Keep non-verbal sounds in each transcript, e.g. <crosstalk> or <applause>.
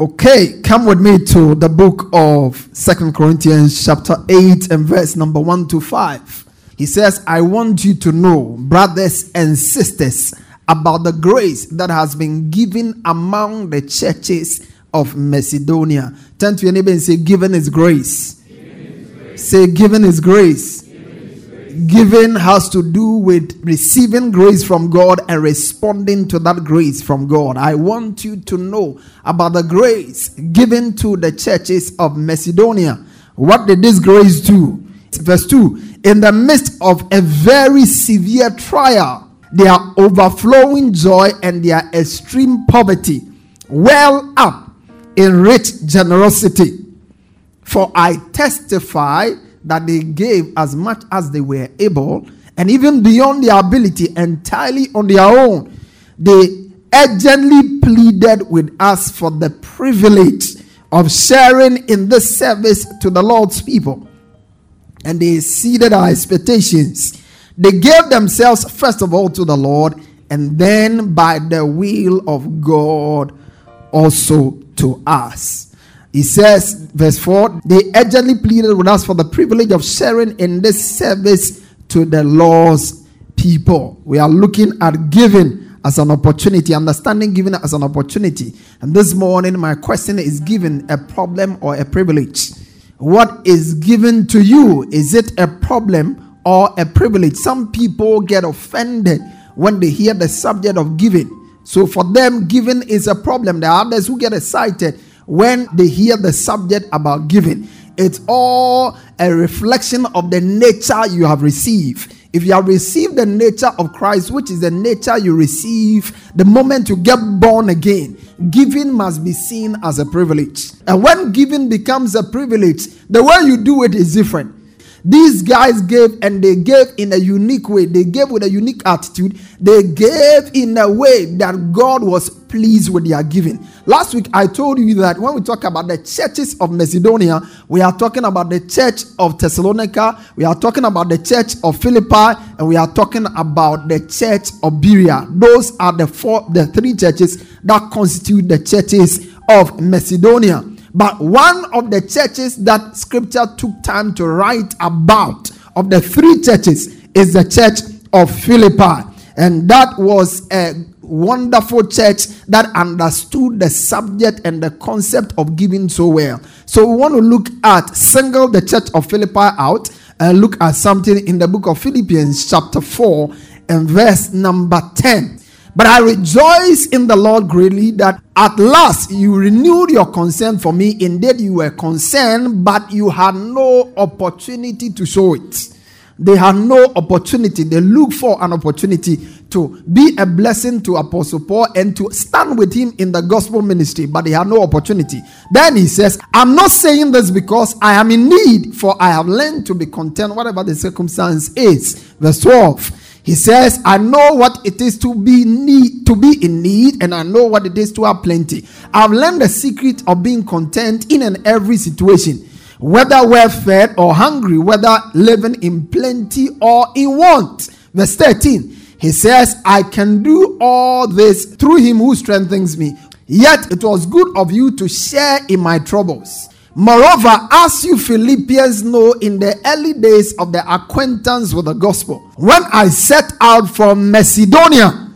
Okay, come with me to the book of Second Corinthians, chapter 8, and verse number 1 to 5. He says, I want you to know, brothers and sisters, about the grace that has been given among the churches of Macedonia. Turn to your neighbor and say, Given is grace. Given is grace. Say, Given is grace. Giving has to do with receiving grace from God and responding to that grace from God. I want you to know about the grace given to the churches of Macedonia. What did this grace do? Verse 2 In the midst of a very severe trial, their overflowing joy and their extreme poverty well up in rich generosity. For I testify that they gave as much as they were able, and even beyond their ability, entirely on their own. They urgently pleaded with us for the privilege of sharing in this service to the Lord's people. And they exceeded our expectations. They gave themselves, first of all, to the Lord, and then by the will of God, also to us. He says, verse 4 They urgently pleaded with us for the privilege of sharing in this service to the Lord's people. We are looking at giving as an opportunity, understanding giving as an opportunity. And this morning, my question is given a problem or a privilege? What is given to you? Is it a problem or a privilege? Some people get offended when they hear the subject of giving. So for them, giving is a problem. There are others who get excited when they hear the subject about giving. It's all a reflection of the nature you have received. If you have received the nature of Christ, which is the nature you receive the moment you get born again, giving must be seen as a privilege. And when giving becomes a privilege, the way you do it is different. These guys gave and they gave in a unique way. They gave with a unique attitude. They gave in a way that God was pleased with their giving. Last week, I told you that when we talk about the churches of Macedonia, we are talking about the church of Thessalonica, we are talking about the church of Philippi, and we are talking about the church of Berea. Those are the four, the three churches that constitute the churches of Macedonia. But one of the churches that scripture took time to write about of the three churches is the church of Philippi. And that was a wonderful church that understood the subject and the concept of giving so well. So we want to look at single the church of Philippi out and look at something in the book of Philippians chapter 4 and verse number 10. But I rejoice in the Lord greatly that at last you renewed your concern for me. Indeed, you were concerned, but you had no opportunity to show it. They had no opportunity. They looked for an opportunity to be a blessing to Apostle Paul and to stand with him in the gospel ministry, but they had no opportunity. Then he says, I'm not saying this because I am in need, for I have learned to be content, whatever the circumstance is. Verse 12. He says, I know what it is to be need to be in need, and I know what it is to have plenty. I've learned the secret of being content in and every situation, whether well fed or hungry, whether living in plenty or in want. Verse 13. He says, I can do all this through him who strengthens me. Yet it was good of you to share in my troubles. Moreover, as you Philippians know, in the early days of the acquaintance with the gospel, when I set out from Macedonia,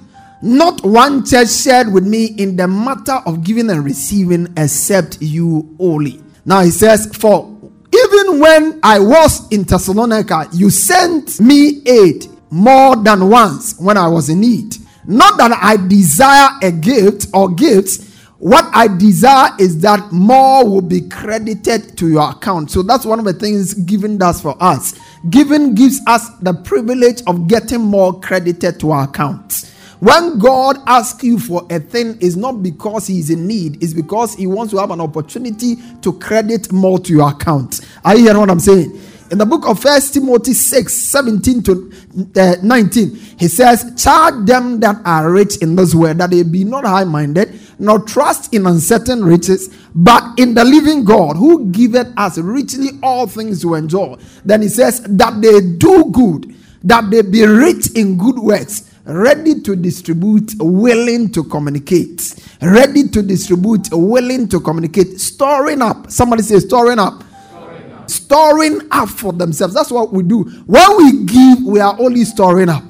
Not one church shared with me in the matter of giving and receiving except you only. Now he says, For even when I was in Thessalonica, you sent me aid more than once when I was in need. Not that I desire a gift or gifts. What I desire is that more will be credited to your account. So that's one of the things giving does for us. Giving gives us the privilege of getting more credited to our account. When God asks you for a thing, it's not because He is in need, it's because He wants to have an opportunity to credit more to your account. Are you hearing what I'm saying? In the book of First Timothy 6 17 to uh, 19, he says, Charge them that are rich in this world that they be not high minded, nor trust in uncertain riches, but in the living God who giveth us richly all things to enjoy. Then he says, That they do good, that they be rich in good works ready to distribute, willing to communicate. Ready to distribute, willing to communicate. Storing up. Somebody say, storing up. Storing up, for themselves. That's what we do. When we give, we are only storing up.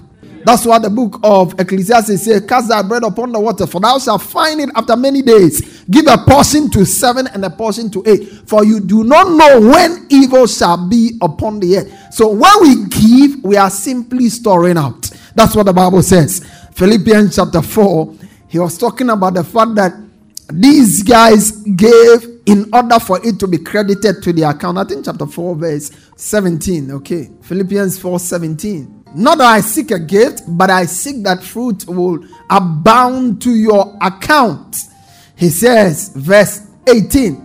That's what the book of Ecclesiastes says Cast thy bread upon the water, for thou shalt find it after many days. Give a portion to seven and a portion to eight, for you do not know when evil shall be upon the earth. So when we give, we are simply storing out. That's what the Bible says. Philippians chapter 4, he was talking about the fact that these guys gave in order for it to be credited to the account. I think chapter 4, verse 17. Okay. Philippians 4 17. Not that I seek a gift, but I seek that fruit will abound to your account. He says, verse 18.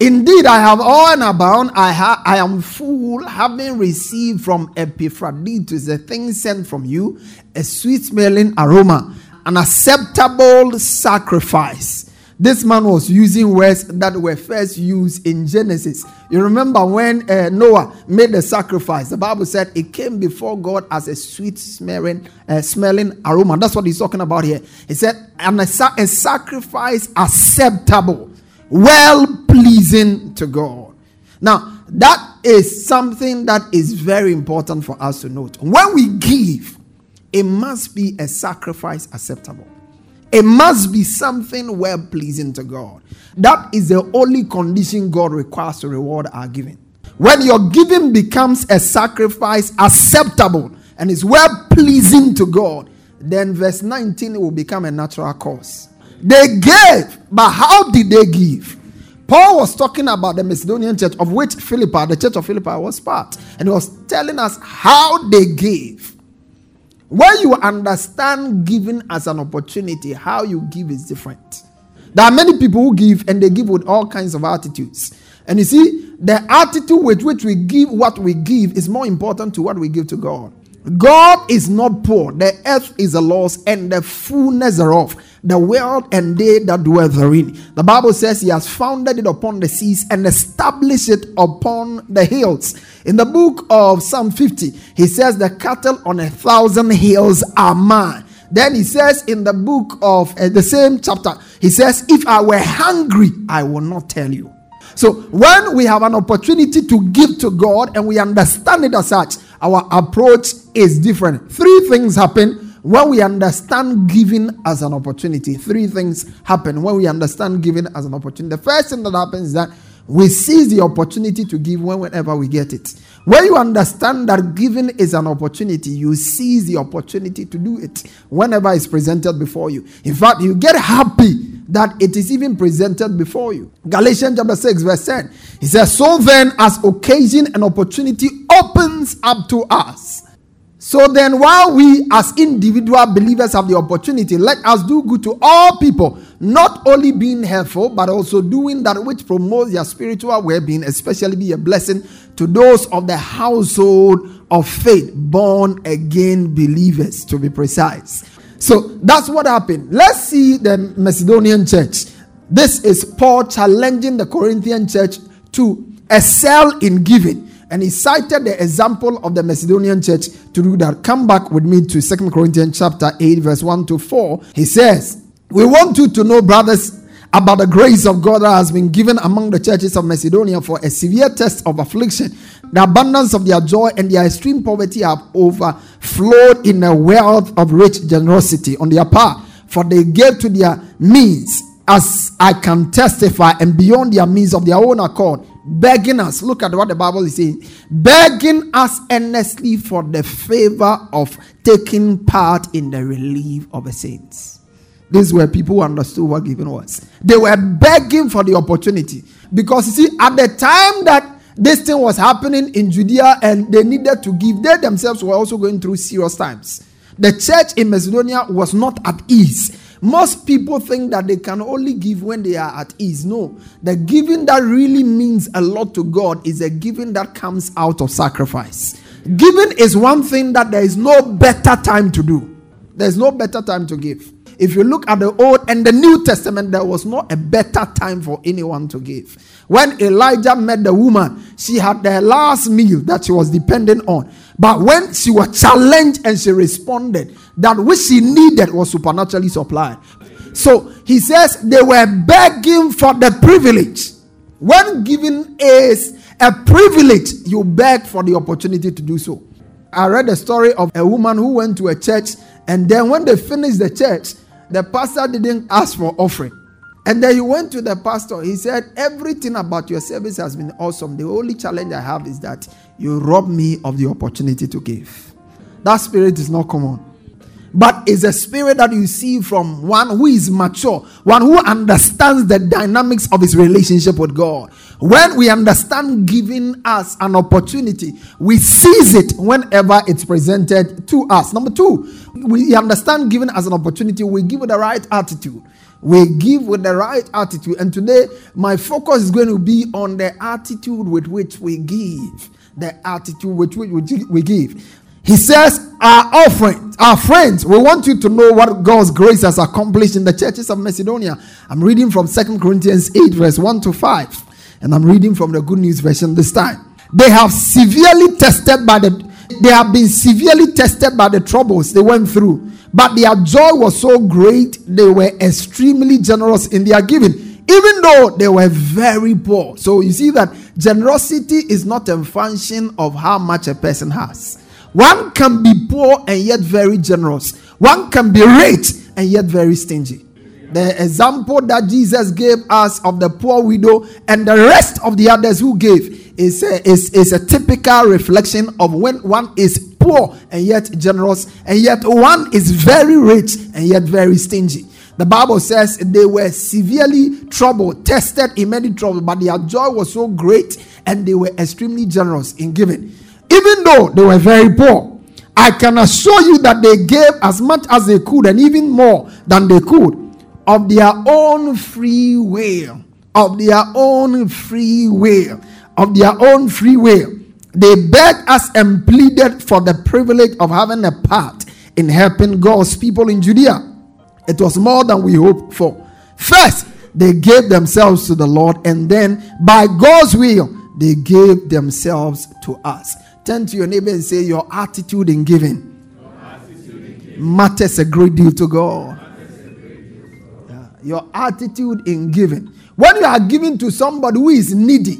Indeed, I have all and abound. I, ha- I am full, having received from Epaphroditus a thing sent from you, a sweet smelling aroma, an acceptable sacrifice. This man was using words that were first used in Genesis. You remember when uh, Noah made the sacrifice, the Bible said it came before God as a sweet smelling, uh, smelling aroma. That's what he's talking about here. He said, and a, a sacrifice acceptable well pleasing to God. Now, that is something that is very important for us to note. When we give, it must be a sacrifice acceptable. It must be something well pleasing to God. That is the only condition God requires to reward our giving. When your giving becomes a sacrifice acceptable and is well pleasing to God, then verse 19 will become a natural course. They gave, but how did they give? Paul was talking about the Macedonian church, of which Philippi, the church of Philippi, was part. And he was telling us how they gave. When you understand giving as an opportunity, how you give is different. There are many people who give and they give with all kinds of attitudes. And you see, the attitude with which we give what we give is more important to what we give to God. God is not poor, the earth is a loss and the fullness thereof the world and they that dwell therein. The Bible says he has founded it upon the seas and established it upon the hills. In the book of Psalm 50, he says, The cattle on a thousand hills are mine. Then he says in the book of uh, the same chapter, he says, If I were hungry, I will not tell you. So when we have an opportunity to give to God and we understand it as such, our approach is different. Three things happen when we understand giving as an opportunity, three things happen when we understand giving as an opportunity. The first thing that happens is that we seize the opportunity to give whenever we get it. When you understand that giving is an opportunity, you seize the opportunity to do it whenever it's presented before you. In fact, you get happy that it is even presented before you. Galatians chapter 6, verse 10. He says, So then, as occasion and opportunity opens up to us, so then, while we as individual believers have the opportunity, let us do good to all people, not only being helpful, but also doing that which promotes their spiritual well being, especially be a blessing to those of the household of faith, born again believers, to be precise. So that's what happened. Let's see the Macedonian church. This is Paul challenging the Corinthian church to excel in giving. And he cited the example of the Macedonian church to do that. Come back with me to Second Corinthians chapter 8, verse 1 to 4. He says, We want you to know, brothers, about the grace of God that has been given among the churches of Macedonia for a severe test of affliction the abundance of their joy and their extreme poverty have overflowed in a wealth of rich generosity on their part. For they gave to their means, as I can testify, and beyond their means of their own accord, begging us. Look at what the Bible is saying begging us earnestly for the favor of taking part in the relief of the saints. These were people who understood what giving was. They were begging for the opportunity. Because you see, at the time that this thing was happening in Judea and they needed to give, they themselves were also going through serious times. The church in Macedonia was not at ease. Most people think that they can only give when they are at ease. No, the giving that really means a lot to God is a giving that comes out of sacrifice. Giving is one thing that there is no better time to do. There's no better time to give. If you look at the Old and the New Testament, there was not a better time for anyone to give. When Elijah met the woman, she had the last meal that she was dependent on. But when she was challenged and she responded, that which she needed was supernaturally supplied. So he says they were begging for the privilege. When giving is a privilege, you beg for the opportunity to do so. I read a story of a woman who went to a church, and then when they finished the church, the pastor didn't ask for offering. And then he went to the pastor. He said, Everything about your service has been awesome. The only challenge I have is that you rob me of the opportunity to give. That spirit is not common. But it's a spirit that you see from one who is mature, one who understands the dynamics of his relationship with God. When we understand giving us an opportunity, we seize it whenever it's presented to us. Number two, we understand giving as an opportunity, we give with the right attitude. We give with the right attitude. And today, my focus is going to be on the attitude with which we give. The attitude with which we give. He says, Our offering, our friends, we want you to know what God's grace has accomplished in the churches of Macedonia. I'm reading from Second Corinthians 8, verse 1 to 5. And I'm reading from the Good News version this time. They have severely tested by the they have been severely tested by the troubles they went through, but their joy was so great they were extremely generous in their giving, even though they were very poor. So you see that generosity is not a function of how much a person has. One can be poor and yet very generous. One can be rich and yet very stingy. The example that Jesus gave us of the poor widow and the rest of the others who gave is a, is, is a typical reflection of when one is poor and yet generous, and yet one is very rich and yet very stingy. The Bible says they were severely troubled, tested in many troubles, but their joy was so great and they were extremely generous in giving. Even though they were very poor, I can assure you that they gave as much as they could and even more than they could of their own free will, of their own free will, of their own free will. They begged us and pleaded for the privilege of having a part in helping God's people in Judea. It was more than we hoped for. First, they gave themselves to the Lord, and then by God's will, they gave themselves to us. Turn to your neighbor and say, Your attitude in giving, attitude in giving. matters a great deal to God your attitude in giving. When you are giving to somebody who is needy,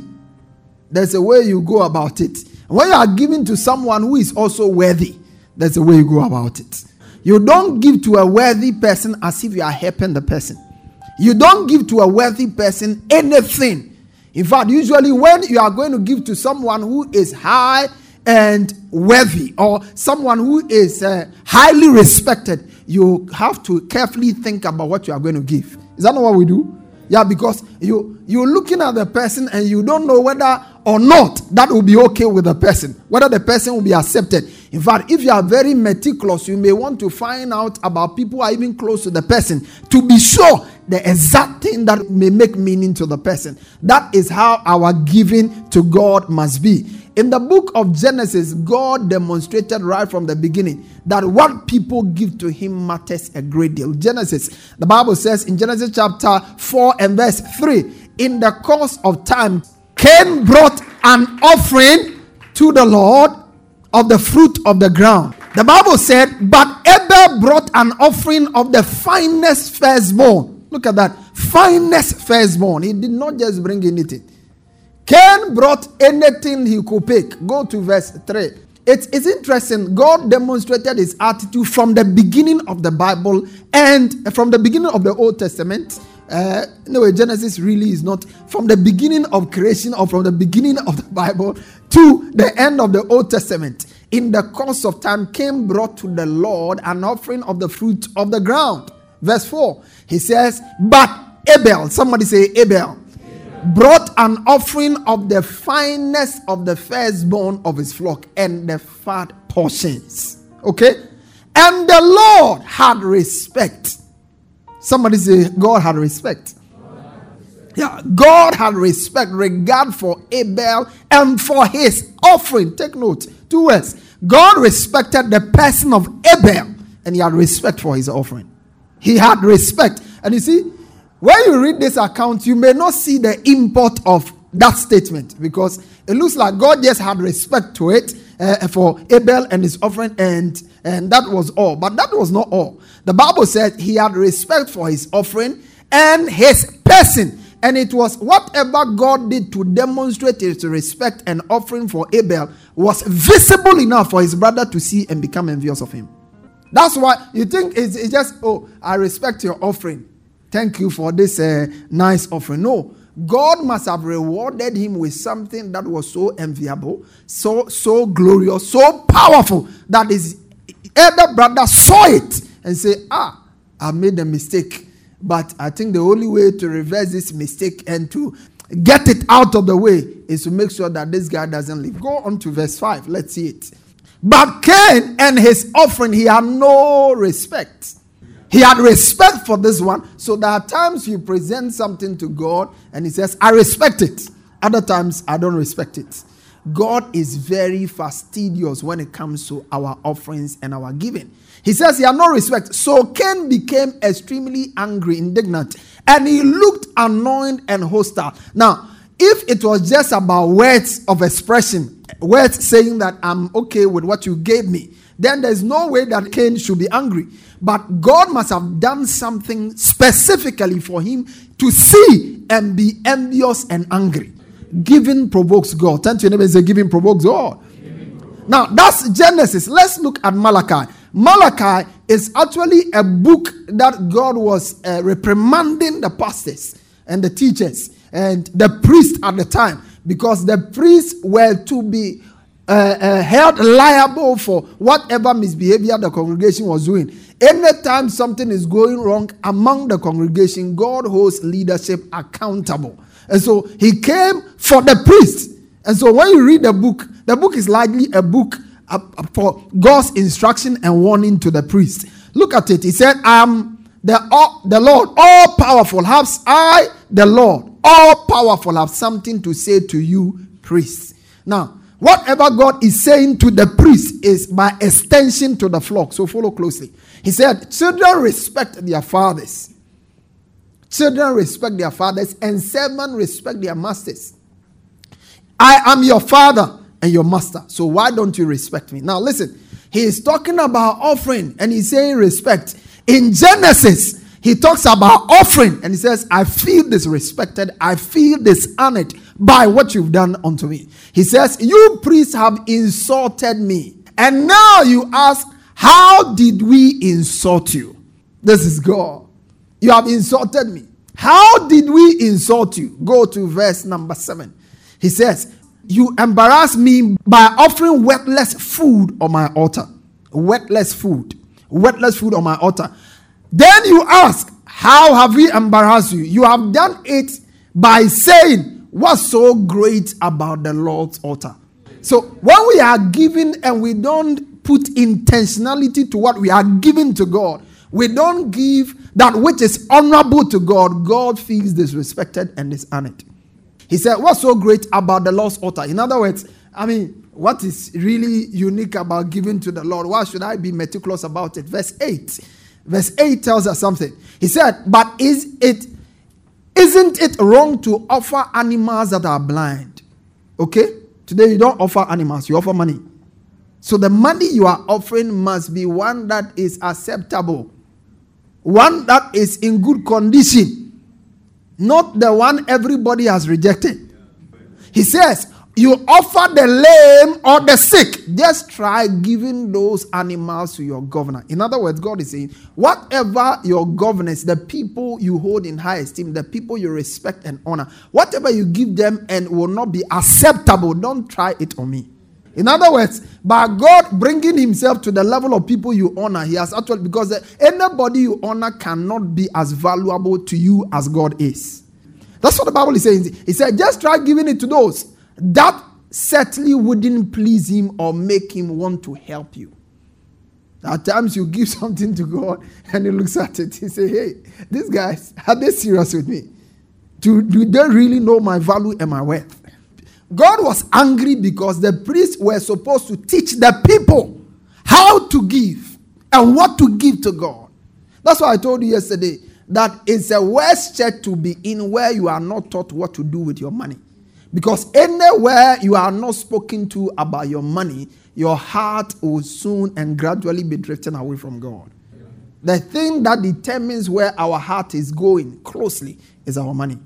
there's a way you go about it. When you are giving to someone who is also worthy, there's a way you go about it. You don't give to a worthy person as if you are helping the person. You don't give to a worthy person anything. In fact, usually when you are going to give to someone who is high and worthy or someone who is uh, highly respected, you have to carefully think about what you are going to give. Is that not what we do? Yeah, because you you're looking at the person and you don't know whether or not that will be okay with the person, whether the person will be accepted. In fact, if you are very meticulous, you may want to find out about people who are even close to the person to be sure the exact thing that may make meaning to the person. That is how our giving to God must be. In the book of Genesis, God demonstrated right from the beginning that what people give to Him matters a great deal. Genesis, the Bible says in Genesis chapter 4 and verse 3 in the course of time, Cain brought an offering to the Lord of the fruit of the ground. The Bible said, But Abel brought an offering of the finest firstborn. Look at that. Finest firstborn. He did not just bring anything. Cain brought anything he could pick. Go to verse 3. It's, it's interesting. God demonstrated his attitude from the beginning of the Bible and from the beginning of the Old Testament. Uh, no, Genesis really is not from the beginning of creation or from the beginning of the Bible to the end of the Old Testament. In the course of time, Cain brought to the Lord an offering of the fruit of the ground. Verse 4, he says, But Abel, somebody say Abel, brought an offering of the finest of the firstborn of his flock and the fat portions. Okay? And the Lord had respect. Somebody say, God had respect. Yeah, God had respect, regard for Abel and for his offering. Take note, two words. God respected the person of Abel and he had respect for his offering. He had respect. And you see, when you read this account, you may not see the import of that statement because it looks like God just had respect to it uh, for Abel and his offering, and, and that was all. But that was not all. The Bible said he had respect for his offering and his person. And it was whatever God did to demonstrate his respect and offering for Abel was visible enough for his brother to see and become envious of him. That's why you think it's, it's just, oh, I respect your offering. Thank you for this uh, nice offering. No, God must have rewarded him with something that was so enviable, so so glorious, so powerful that his elder brother saw it and say, "Ah, I made a mistake." But I think the only way to reverse this mistake and to get it out of the way is to make sure that this guy doesn't leave. Go on to verse 5. Let's see it. But Cain and his offering, he had no respect. He had respect for this one. So there are times you present something to God and he says, I respect it. Other times, I don't respect it. God is very fastidious when it comes to our offerings and our giving. He says he had no respect. So Cain became extremely angry, indignant, and he looked annoyed and hostile. Now, if it was just about words of expression, words saying that I'm okay with what you gave me, then there's no way that Cain should be angry. But God must have done something specifically for him to see and be envious and angry. Giving provokes God. Turn to your neighbor and say, Giving provokes God. Now, that's Genesis. Let's look at Malachi. Malachi is actually a book that God was uh, reprimanding the pastors and the teachers and the priests at the time because the priests were to be uh, uh, held liable for whatever misbehavior the congregation was doing. Anytime something is going wrong among the congregation, God holds leadership accountable. And so he came for the priest. And so when you read the book, the book is likely a book uh, uh, for God's instruction and warning to the priest. Look at it. He said, I am the, uh, the Lord, all powerful. Have I, the Lord, all powerful, have something to say to you, priests. Now, whatever God is saying to the priest is by extension to the flock. So follow closely. He said, Children respect their fathers. Children respect their fathers, and servants respect their masters. I am your father and your master. So why don't you respect me? Now listen, he is talking about offering and he's saying respect. In Genesis, he talks about offering and he says, I feel disrespected, I feel dishonored by what you've done unto me. He says, You priests have insulted me. And now you ask, How did we insult you? This is God. You have insulted me. How did we insult you? Go to verse number seven. He says, You embarrass me by offering worthless food on my altar. Worthless food. Worthless food on my altar. Then you ask, How have we embarrassed you? You have done it by saying, What's so great about the Lord's altar? So when we are giving and we don't put intentionality to what we are giving to God, we don't give that which is honorable to God, God feels disrespected and dishonored. He said, What's so great about the Lord's altar? In other words, I mean, what is really unique about giving to the Lord? Why should I be meticulous about it? Verse 8. Verse 8 tells us something. He said, But is it isn't it wrong to offer animals that are blind? Okay? Today you don't offer animals, you offer money. So the money you are offering must be one that is acceptable, one that is in good condition, not the one everybody has rejected. He says, you offer the lame or the sick. Just try giving those animals to your governor. In other words, God is saying, whatever your governors, the people you hold in high esteem, the people you respect and honor, whatever you give them and will not be acceptable, don't try it on me. In other words, by God bringing Himself to the level of people you honor, He has actually, because anybody you honor cannot be as valuable to you as God is. That's what the Bible is saying. He said, just try giving it to those that certainly wouldn't please Him or make Him want to help you. At times you give <laughs> something to God and He looks at it. He say, Hey, these guys, are they serious with me? Do, do they really know my value and my worth? God was angry because the priests were supposed to teach the people how to give and what to give to God. That's why I told you yesterday that it's a worse church to be in where you are not taught what to do with your money. Because anywhere you are not spoken to about your money, your heart will soon and gradually be drifting away from God. The thing that determines where our heart is going closely is our money.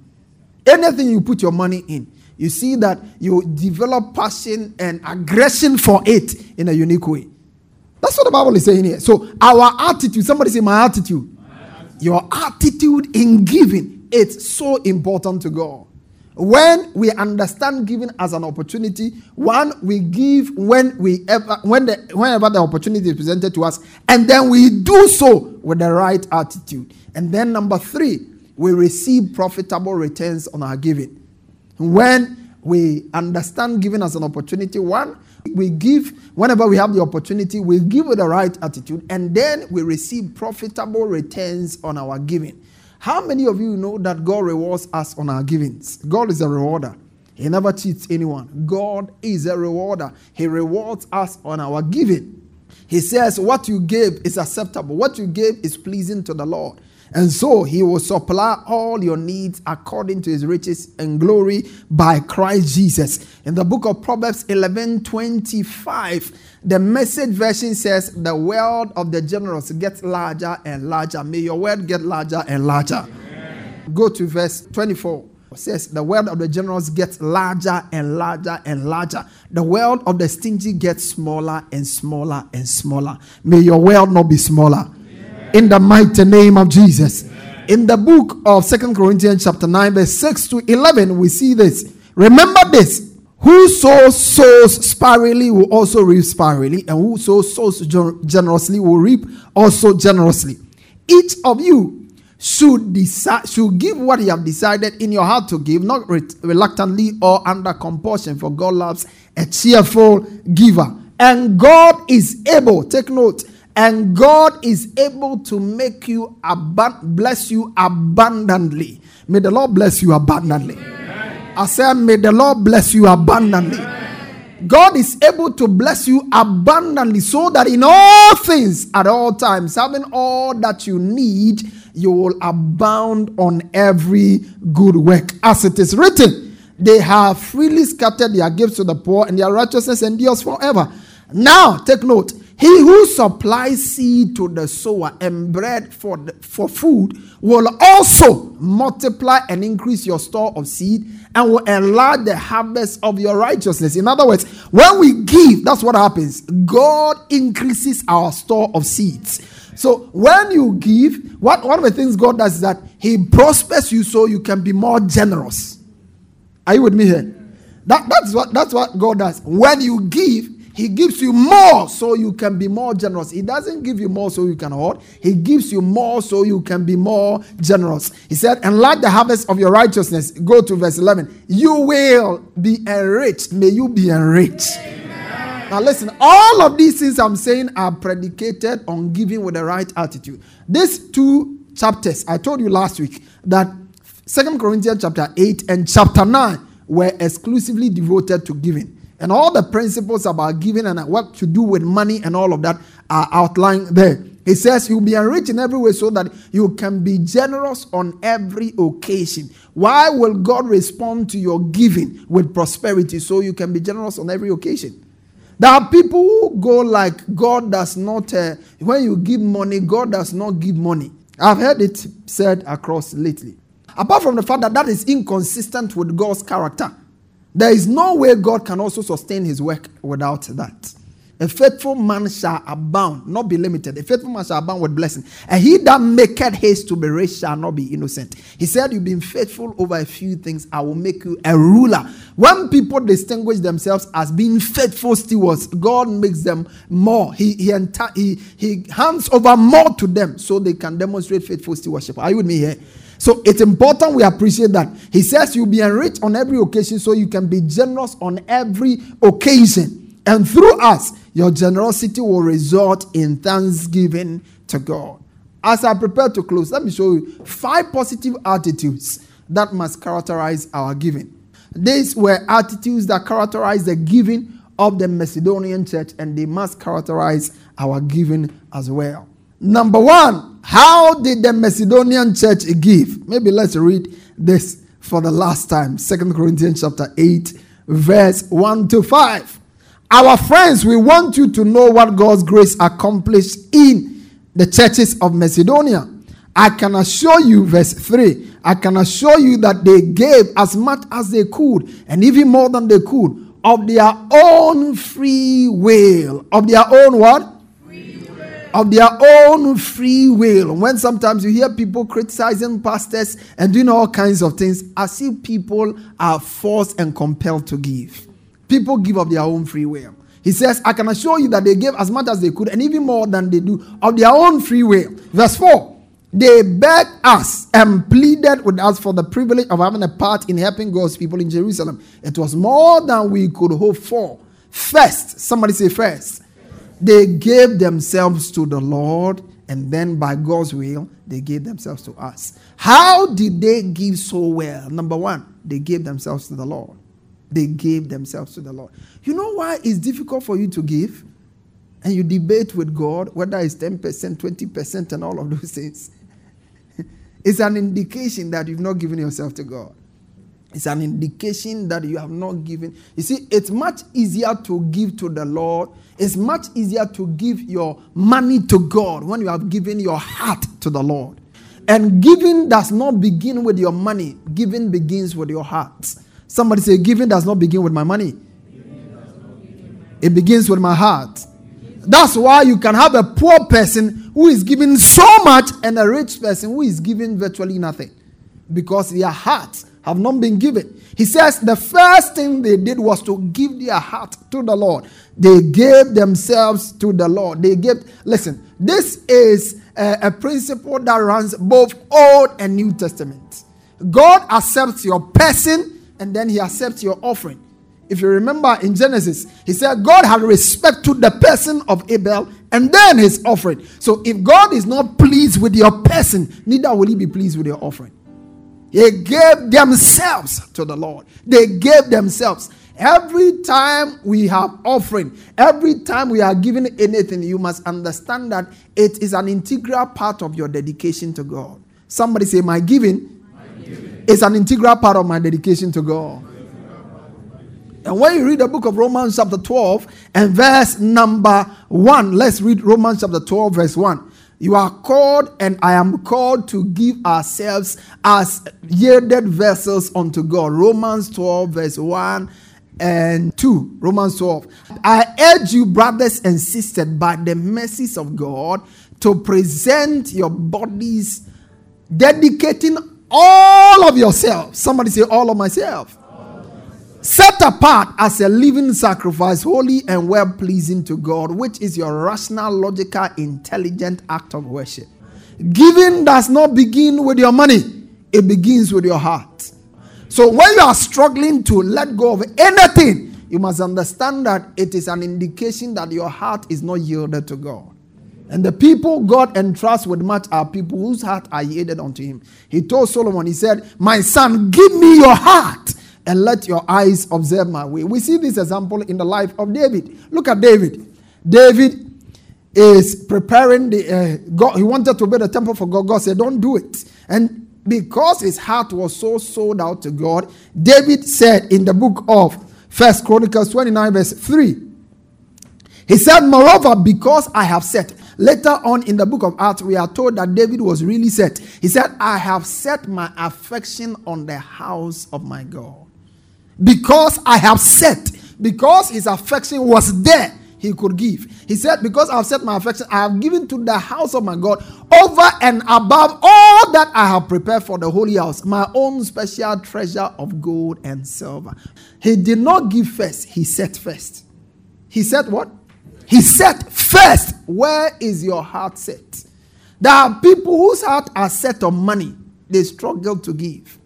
Anything you put your money in, you see that you develop passion and aggression for it in a unique way. That's what the Bible is saying here. So, our attitude, somebody say, My attitude. My attitude. Your attitude in giving, it's so important to God. When we understand giving as an opportunity, one, we give when we ever, when the, whenever the opportunity is presented to us, and then we do so with the right attitude. And then number three, we receive profitable returns on our giving. When we understand giving as an opportunity, one, we give whenever we have the opportunity, we give with the right attitude, and then we receive profitable returns on our giving. How many of you know that God rewards us on our givings? God is a rewarder. He never cheats anyone. God is a rewarder. He rewards us on our giving. He says, What you gave is acceptable. What you gave is pleasing to the Lord. And so he will supply all your needs according to his riches and glory by Christ Jesus. In the book of Proverbs 11 25, the message version says, The world of the generous gets larger and larger. May your word get larger and larger. Amen. Go to verse 24 says the world of the generous gets larger and larger and larger. The world of the stingy gets smaller and smaller and smaller. May your world not be smaller in the mighty name of Jesus. In the book of Second Corinthians, chapter 9, verse 6 to 11, we see this. Remember this Whoso sows sparingly will also reap sparingly, and whoso sows generously will reap also generously. Each of you should decide should give what you have decided in your heart to give, not reluctantly or under compulsion, for God loves a cheerful giver. And God is able, take note, and God is able to make you bless you abundantly. May the Lord bless you abundantly. Amen. I said, May the Lord bless you abundantly. Amen. God is able to bless you abundantly so that in all things, at all times, having all that you need, you will abound on every good work. As it is written, they have freely scattered their gifts to the poor, and their righteousness endures forever. Now, take note he who supplies seed to the sower and bread for, the, for food will also multiply and increase your store of seed and will enlarge the harvest of your righteousness. In other words, when we give, that's what happens. God increases our store of seeds. So when you give, what one of the things God does is that He prospers you so you can be more generous. Are you with me here? That, that's what that's what God does. When you give, he gives you more so you can be more generous. He doesn't give you more so you can hoard. He gives you more so you can be more generous. He said, And like the harvest of your righteousness, go to verse 11, you will be enriched. May you be enriched. Amen. Now, listen, all of these things I'm saying are predicated on giving with the right attitude. These two chapters, I told you last week that Second Corinthians chapter 8 and chapter 9 were exclusively devoted to giving. And all the principles about giving and what to do with money and all of that are outlined there. He says you'll be enriched in every way so that you can be generous on every occasion. Why will God respond to your giving with prosperity so you can be generous on every occasion? There are people who go like God does not, uh, when you give money, God does not give money. I've heard it said across lately. Apart from the fact that that is inconsistent with God's character. There is no way God can also sustain his work without that. A faithful man shall abound, not be limited. A faithful man shall abound with blessing. And he that maketh haste to be rich shall not be innocent. He said, You've been faithful over a few things, I will make you a ruler. When people distinguish themselves as being faithful stewards, God makes them more. He, he, enti- he, he hands over more to them so they can demonstrate faithful stewardship. Are you with me here? So it's important we appreciate that. He says you'll be enriched on every occasion so you can be generous on every occasion. And through us, your generosity will result in thanksgiving to God. As I prepare to close, let me show you five positive attitudes that must characterize our giving. These were attitudes that characterize the giving of the Macedonian church, and they must characterize our giving as well. Number one, how did the Macedonian church give? Maybe let's read this for the last time. Second Corinthians chapter 8, verse 1 to 5. Our friends, we want you to know what God's grace accomplished in the churches of Macedonia. I can assure you, verse 3, I can assure you that they gave as much as they could, and even more than they could, of their own free will. Of their own what? Of their own free will. When sometimes you hear people criticizing pastors and doing all kinds of things, as if people are forced and compelled to give. People give of their own free will. He says, I can assure you that they gave as much as they could and even more than they do of their own free will. Verse 4 They begged us and pleaded with us for the privilege of having a part in helping God's people in Jerusalem. It was more than we could hope for. First, somebody say, first, they gave themselves to the Lord and then by God's will, they gave themselves to us. How did they give so well? Number one, they gave themselves to the Lord. They gave themselves to the Lord. You know why it's difficult for you to give? And you debate with God whether it's 10%, 20%, and all of those things. <laughs> it's an indication that you've not given yourself to God. It's an indication that you have not given. You see, it's much easier to give to the Lord. It's much easier to give your money to God when you have given your heart to the Lord. And giving does not begin with your money, giving begins with your heart. Somebody say, Giving does not begin with my money, it begins with my heart. That's why you can have a poor person who is giving so much and a rich person who is giving virtually nothing because their hearts have not been given. He says the first thing they did was to give their heart to the Lord. They gave themselves to the Lord. They gave, listen, this is a, a principle that runs both Old and New Testament. God accepts your person and then he accepts your offering. If you remember in Genesis, he said God had respect to the person of Abel and then his offering. So if God is not pleased with your person, neither will he be pleased with your offering. They gave themselves to the Lord. They gave themselves. Every time we have offering, every time we are giving anything, you must understand that it is an integral part of your dedication to God. Somebody say, My giving is an integral part of my dedication to God. And when you read the book of Romans, chapter 12, and verse number 1, let's read Romans chapter 12, verse 1. You are called, and I am called to give ourselves as yielded vessels unto God. Romans 12, verse 1 and 2. Romans 12. I urge you, brothers and sisters, by the mercies of God, to present your bodies, dedicating all of yourself. Somebody say, All of myself. Set apart as a living sacrifice, holy and well pleasing to God, which is your rational, logical, intelligent act of worship. Giving does not begin with your money, it begins with your heart. So when you are struggling to let go of anything, you must understand that it is an indication that your heart is not yielded to God. And the people God entrusts with much are people whose heart are yielded unto him. He told Solomon, he said, My son, give me your heart and let your eyes observe my way. We see this example in the life of David. Look at David. David is preparing the uh, God. He wanted to build a temple for God. God said, Don't do it. And because his heart was so sold out to God, David said in the book of First Chronicles 29, verse 3, he said, Moreover, because I have set, Later on in the book of Acts, we are told that David was really set. He said, I have set my affection on the house of my God. Because I have set, because his affection was there, he could give. He said, Because I have set my affection, I have given to the house of my God over and above all that I have prepared for the holy house, my own special treasure of gold and silver. He did not give first, he set first. He said, What? He set first. Where is your heart set? There are people whose heart are set on money, they struggle to give.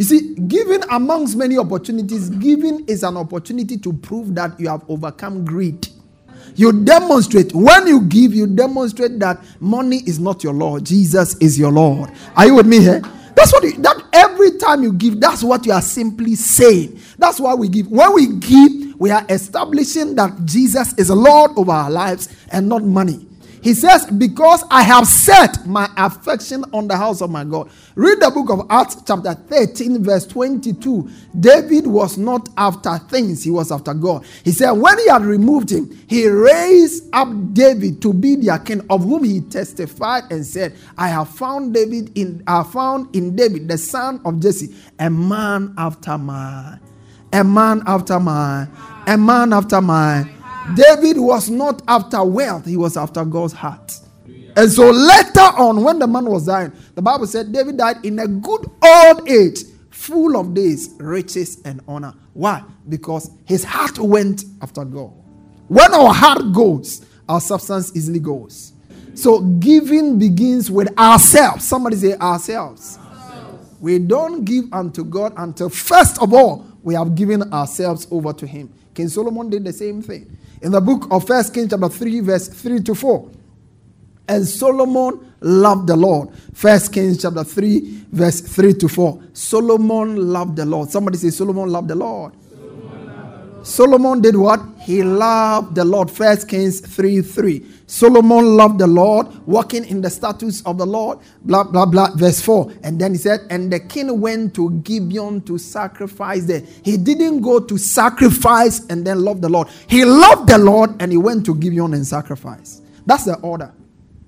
You see, giving amongst many opportunities, giving is an opportunity to prove that you have overcome greed. You demonstrate, when you give, you demonstrate that money is not your Lord, Jesus is your Lord. Are you with me here? That's what you, that every time you give, that's what you are simply saying. That's why we give. When we give, we are establishing that Jesus is Lord over our lives and not money. He says, Because I have set my affection on the house of my God. Read the book of Acts, chapter 13, verse 22. David was not after things, he was after God. He said, When he had removed him, he raised up David to be their king, of whom he testified and said, I have found David in I found in David, the son of Jesse, a man after my, a man after my, a man after my David was not after wealth, he was after God's heart. And so later on, when the man was dying, the Bible said David died in a good old age, full of days, riches, and honor. Why? Because his heart went after God. When our heart goes, our substance easily goes. So giving begins with ourselves. Somebody say ourselves. ourselves. We don't give unto God until first of all we have given ourselves over to Him. King Solomon did the same thing in the book of First Kings, chapter 3, verse 3 to 4. And Solomon loved the Lord. First Kings chapter 3, verse 3 to 4. Solomon loved the Lord. Somebody say, Solomon loved the Lord. Solomon did what? He loved the Lord. First Kings 3 3. Solomon loved the Lord, walking in the statutes of the Lord. Blah, blah, blah. Verse 4. And then he said, And the king went to Gibeon to sacrifice there. He didn't go to sacrifice and then love the Lord. He loved the Lord and he went to Gibeon and sacrifice. That's the order.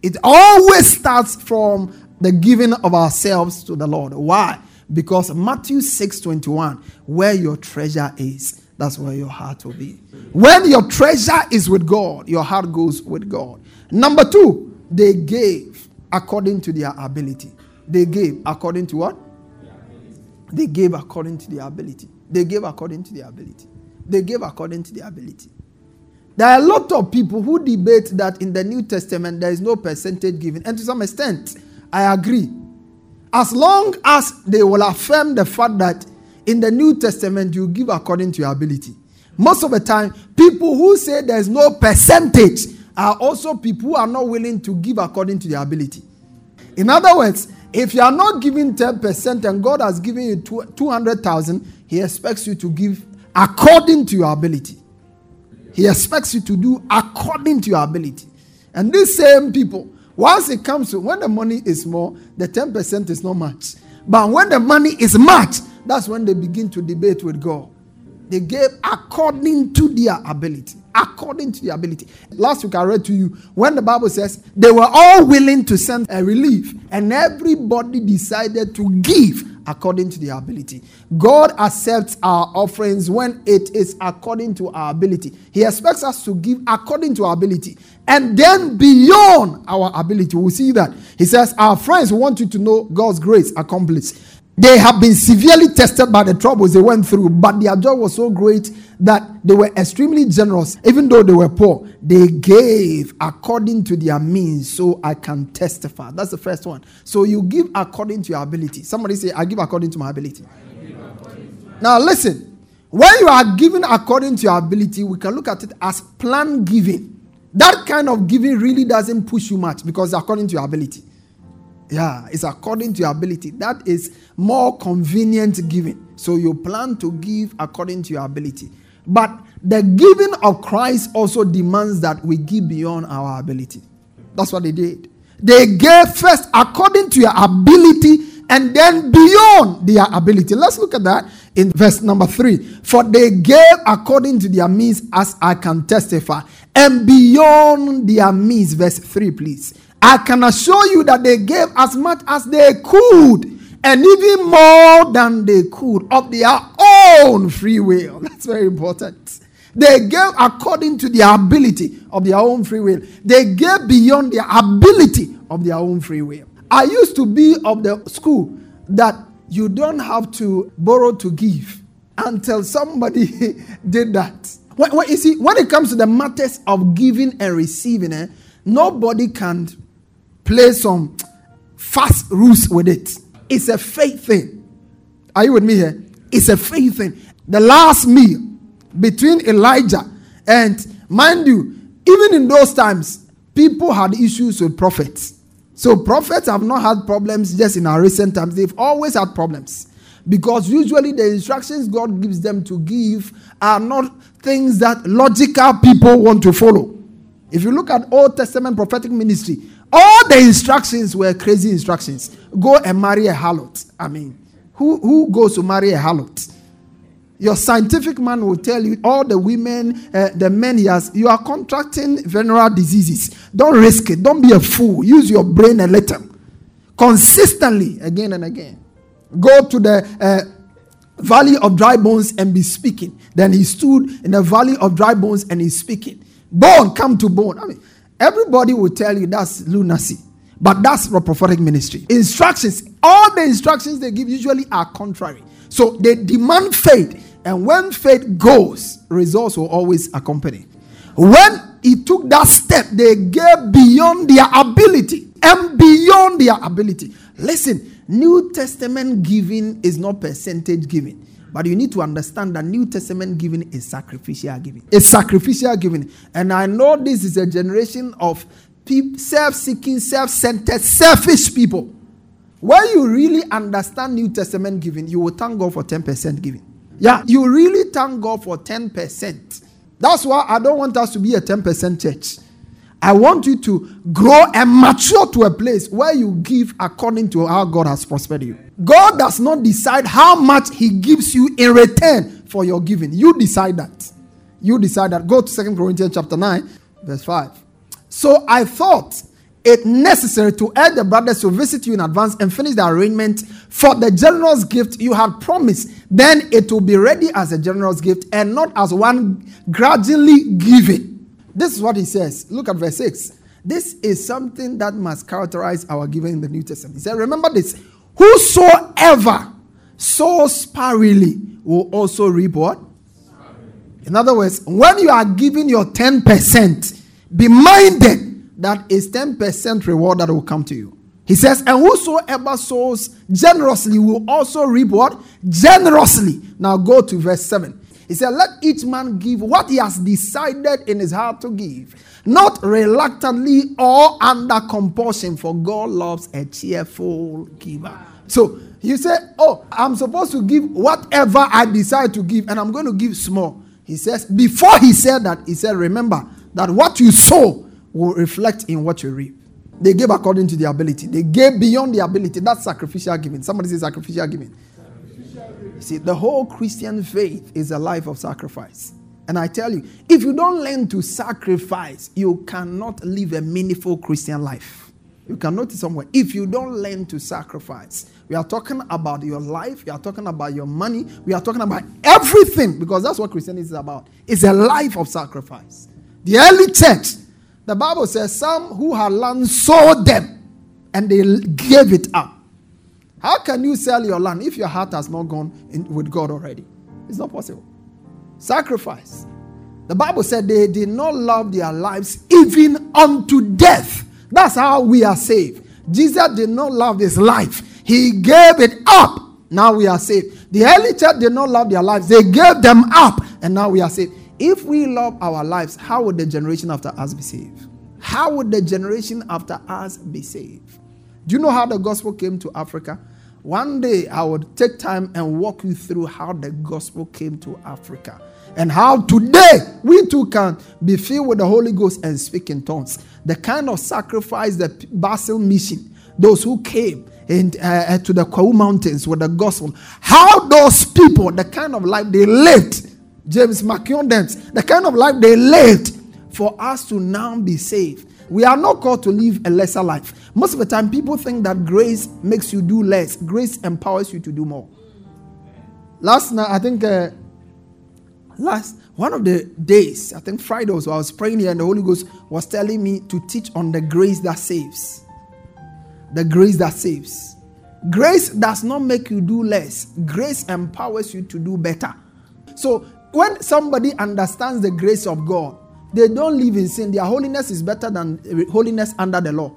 It always starts from the giving of ourselves to the Lord. Why? Because Matthew 6 21, where your treasure is that's where your heart will be. When your treasure is with God, your heart goes with God. Number two, they gave according to their ability. They gave according to what? They gave according to their ability. They gave according to their ability. They gave according to their ability. There are a lot of people who debate that in the New Testament there is no percentage given. And to some extent, I agree. As long as they will affirm the fact that in the New Testament, you give according to your ability. Most of the time, people who say there's no percentage are also people who are not willing to give according to their ability. In other words, if you are not giving 10% and God has given you 200,000, He expects you to give according to your ability. He expects you to do according to your ability. And these same people, once it comes to when the money is small, the 10% is not much. But when the money is much, that's when they begin to debate with God. They gave according to their ability. According to their ability. Last week I read to you when the Bible says they were all willing to send a relief, and everybody decided to give according to their ability. God accepts our offerings when it is according to our ability. He expects us to give according to our ability and then beyond our ability. We'll see that. He says, Our friends want you to know God's grace accomplished they have been severely tested by the troubles they went through, but their joy was so great that they were extremely generous. Even though they were poor, they gave according to their means, so I can testify. That's the first one. So you give according to your ability. Somebody say, I give according to my ability. Now, listen, when you are giving according to your ability, we can look at it as plan giving. That kind of giving really doesn't push you much because according to your ability. Yeah, it's according to your ability. That is more convenient giving. So you plan to give according to your ability. But the giving of Christ also demands that we give beyond our ability. That's what they did. They gave first according to your ability and then beyond their ability. Let's look at that in verse number three. For they gave according to their means, as I can testify, and beyond their means. Verse three, please. I can assure you that they gave as much as they could and even more than they could of their own free will. <laughs> That's very important. They gave according to the ability of their own free will. They gave beyond their ability of their own free will. I used to be of the school that you don't have to borrow to give until somebody <laughs> did that. When, when, you see, when it comes to the matters of giving and receiving, eh, nobody can play some fast rules with it. It's a faith thing. Are you with me here? It's a faith thing. The last meal between Elijah and, mind you, even in those times, people had issues with prophets. So prophets have not had problems just in our recent times. They've always had problems. Because usually the instructions God gives them to give are not things that logical people want to follow. If you look at Old Testament prophetic ministry, all the instructions were crazy instructions. Go and marry a harlot. I mean, who, who goes to marry a harlot? Your scientific man will tell you all the women, uh, the men he has, you are contracting venereal diseases. Don't risk it. Don't be a fool. Use your brain a little. Consistently, again and again. Go to the uh, valley of dry bones and be speaking. Then he stood in the valley of dry bones and he's speaking. Bone, come to bone. I mean, everybody will tell you that's lunacy. But that's the prophetic ministry. Instructions, all the instructions they give usually are contrary. So they demand faith and when faith goes, results will always accompany. When he took that step, they gave beyond their ability and beyond their ability. Listen, New Testament giving is not percentage giving. But you need to understand that New Testament giving is sacrificial giving. It's sacrificial giving. And I know this is a generation of self seeking, self centered, selfish people. When you really understand New Testament giving, you will thank God for 10% giving. Yeah, you really thank God for 10%. That's why I don't want us to be a 10% church. I want you to grow and mature to a place where you give according to how God has prospered you. God does not decide how much He gives you in return for your giving. You decide that. You decide that. Go to Second Corinthians chapter 9, verse 5. So I thought it necessary to urge the brothers to visit you in advance and finish the arrangement for the generous gift you had promised. Then it will be ready as a generous gift and not as one gradually given. This is what he says. Look at verse 6. This is something that must characterize our giving in the New Testament. He said, Remember this whosoever sows sparingly will also reap what? In other words, when you are giving your 10%, be minded that is 10% reward that will come to you. He says, and whosoever sows generously will also reap what? Generously. Now go to verse 7. He said, Let each man give what he has decided in his heart to give, not reluctantly or under compulsion, for God loves a cheerful giver. So you say, Oh, I'm supposed to give whatever I decide to give, and I'm going to give small. He says, Before he said that, he said, Remember that what you sow will reflect in what you reap. They gave according to their ability. They gave beyond their ability. That's sacrificial giving. Somebody says sacrificial giving. See, the whole Christian faith is a life of sacrifice. And I tell you, if you don't learn to sacrifice, you cannot live a meaningful Christian life. You can notice somewhere. If you don't learn to sacrifice, we are talking about your life, we are talking about your money, we are talking about everything because that's what Christianity is about. It's a life of sacrifice. The early church the Bible says some who had land sold them and they gave it up. How can you sell your land if your heart has not gone in, with God already? It's not possible. Sacrifice. The Bible said they did not love their lives even unto death. That's how we are saved. Jesus did not love his life, he gave it up. Now we are saved. The early church did not love their lives, they gave them up, and now we are saved. If we love our lives, how would the generation after us be saved? How would the generation after us be saved? Do you know how the gospel came to Africa? One day I would take time and walk you through how the gospel came to Africa and how today we too can be filled with the Holy Ghost and speak in tongues. The kind of sacrifice that Basel mission, those who came in, uh, to the Kwahu Mountains with the gospel, how those people, the kind of life they lived James McCondens, the kind of life they lived for us to now be saved. We are not called to live a lesser life. Most of the time, people think that grace makes you do less, grace empowers you to do more. Last night, I think, uh, last one of the days, I think Friday was, I was praying here, and the Holy Ghost was telling me to teach on the grace that saves. The grace that saves. Grace does not make you do less, grace empowers you to do better. So, when somebody understands the grace of God, they don't live in sin. Their holiness is better than holiness under the law.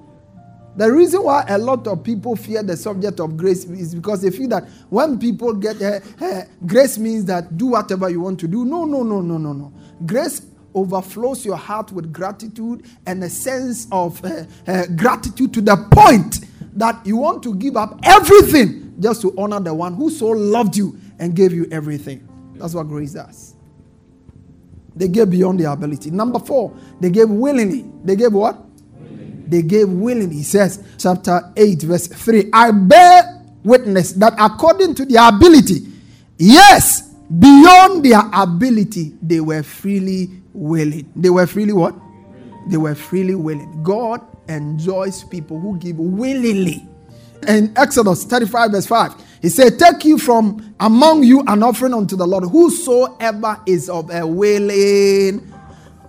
The reason why a lot of people fear the subject of grace is because they feel that when people get uh, uh, grace means that do whatever you want to do. No, no, no, no, no, no. Grace overflows your heart with gratitude and a sense of uh, gratitude to the point that you want to give up everything just to honor the one who so loved you and gave you everything. That's what grace does. They gave beyond their ability. Number four, they gave willingly. They gave what? They gave willingly. He says, chapter 8, verse 3 I bear witness that according to their ability, yes, beyond their ability, they were freely willing. They were freely what? They were freely willing. God enjoys people who give willingly. In Exodus 35, verse 5, he said, Take you from among you an offering unto the Lord. Whosoever is of a willing,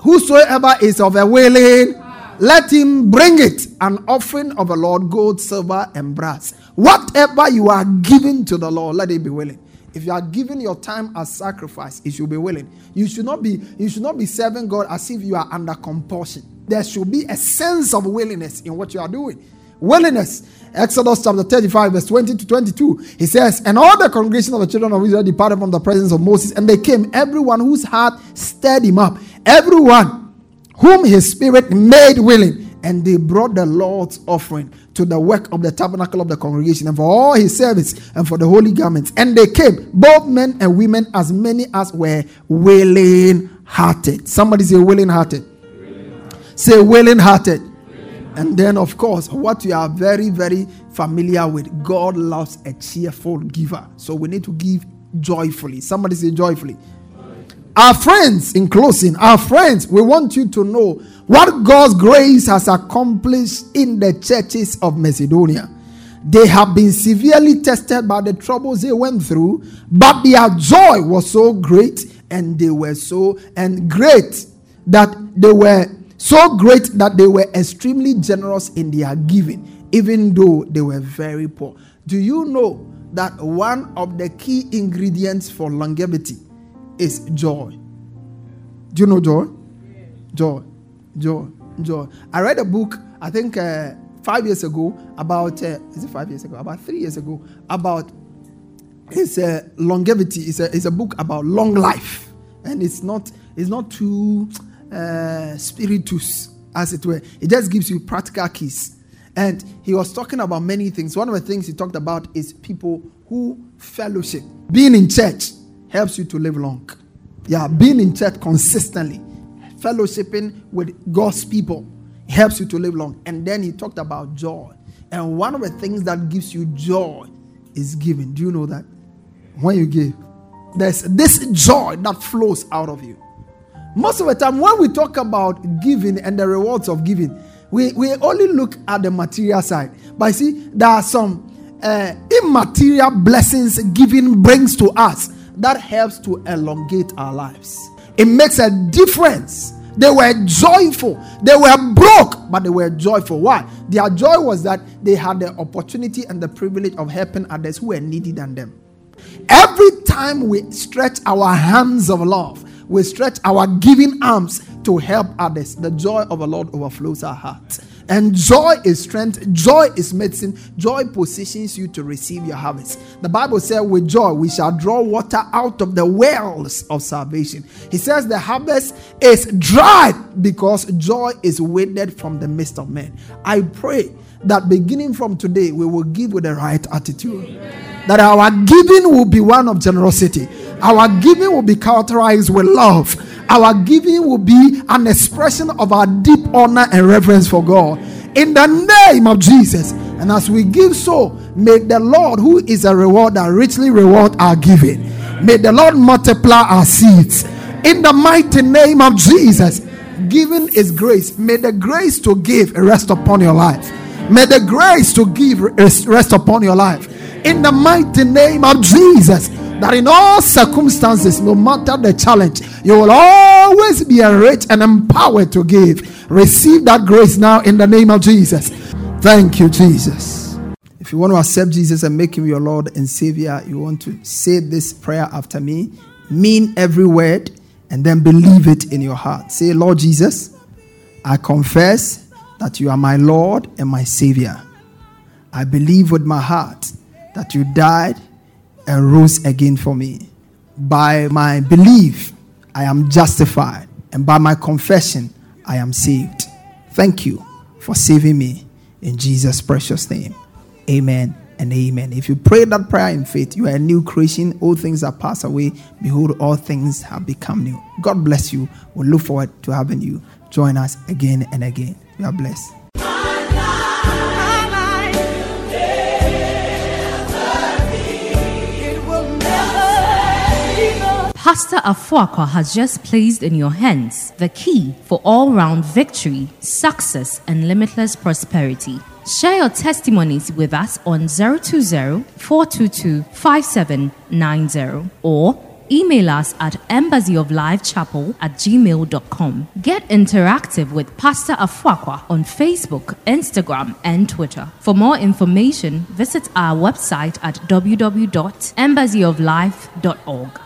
whosoever is of a willing, let him bring it an offering of the Lord, gold, silver, and brass. Whatever you are giving to the Lord, let it be willing. If you are giving your time as sacrifice, it should be willing. You should not be you should not be serving God as if you are under compulsion. There should be a sense of willingness in what you are doing. Willingness. Exodus chapter 35, verse 20 to 22. He says, And all the congregation of the children of Israel departed from the presence of Moses, and they came, everyone whose heart stirred him up, everyone whom his spirit made willing. And they brought the Lord's offering to the work of the tabernacle of the congregation and for all his service and for the holy garments. And they came, both men and women, as many as were willing hearted. Somebody say willing hearted. Say willing hearted. And then, of course, what you are very, very familiar with God loves a cheerful giver. So we need to give joyfully. Somebody say joyfully. Our friends, in closing, our friends, we want you to know what God's grace has accomplished in the churches of Macedonia. They have been severely tested by the troubles they went through, but their joy was so great and they were so and great that they were so great that they were extremely generous in their giving, even though they were very poor. Do you know that one of the key ingredients for longevity is joy. Do you know joy? Joy, joy, joy. I read a book, I think uh, five years ago, about, uh, is it five years ago? About three years ago, about it's a uh, longevity. It's a, it's a book about long life. And it's not, it's not too uh, spiritus, as it were. It just gives you practical keys. And he was talking about many things. One of the things he talked about is people who fellowship, being in church helps you to live long. Yeah, being in church consistently, fellowshipping with God's people helps you to live long. And then he talked about joy. And one of the things that gives you joy is giving. Do you know that? When you give, there's this joy that flows out of you. Most of the time, when we talk about giving and the rewards of giving, we, we only look at the material side. But see, there are some uh, immaterial blessings giving brings to us that helps to elongate our lives. It makes a difference. They were joyful. They were broke, but they were joyful. Why? Their joy was that they had the opportunity and the privilege of helping others who were needy than them. Every time we stretch our hands of love, we stretch our giving arms to help others, the joy of the Lord overflows our hearts. And joy is strength, joy is medicine, joy positions you to receive your harvest. The Bible says, With joy we shall draw water out of the wells of salvation. He says, The harvest is dried because joy is withered from the midst of men. I pray that beginning from today we will give with the right attitude. That our giving will be one of generosity. Our giving will be characterized with love. Our giving will be an expression of our deep honor and reverence for God. In the name of Jesus. And as we give so, may the Lord, who is a rewarder, richly reward our giving. May the Lord multiply our seeds. In the mighty name of Jesus. Giving is grace. May the grace to give rest upon your life. May the grace to give rest upon your life. In the mighty name of Jesus. That in all circumstances, no matter the challenge, you will always be enriched and empowered to give. Receive that grace now in the name of Jesus. Thank you, Jesus. If you want to accept Jesus and make him your Lord and Savior, you want to say this prayer after me, mean every word, and then believe it in your heart. Say, Lord Jesus, I confess that you are my Lord and my Savior. I believe with my heart that you died and rose again for me. By my belief, I am justified, and by my confession, I am saved. Thank you for saving me in Jesus' precious name. Amen and amen. If you pray that prayer in faith, you are a new creation. All things are passed away. Behold, all things have become new. God bless you. We look forward to having you join us again and again. You are blessed. Pastor Afuaqua has just placed in your hands the key for all round victory, success, and limitless prosperity. Share your testimonies with us on 020 422 5790 or email us at embassyoflifechapel at gmail.com. Get interactive with Pastor Afuaqua on Facebook, Instagram, and Twitter. For more information, visit our website at www.embassyoflife.org.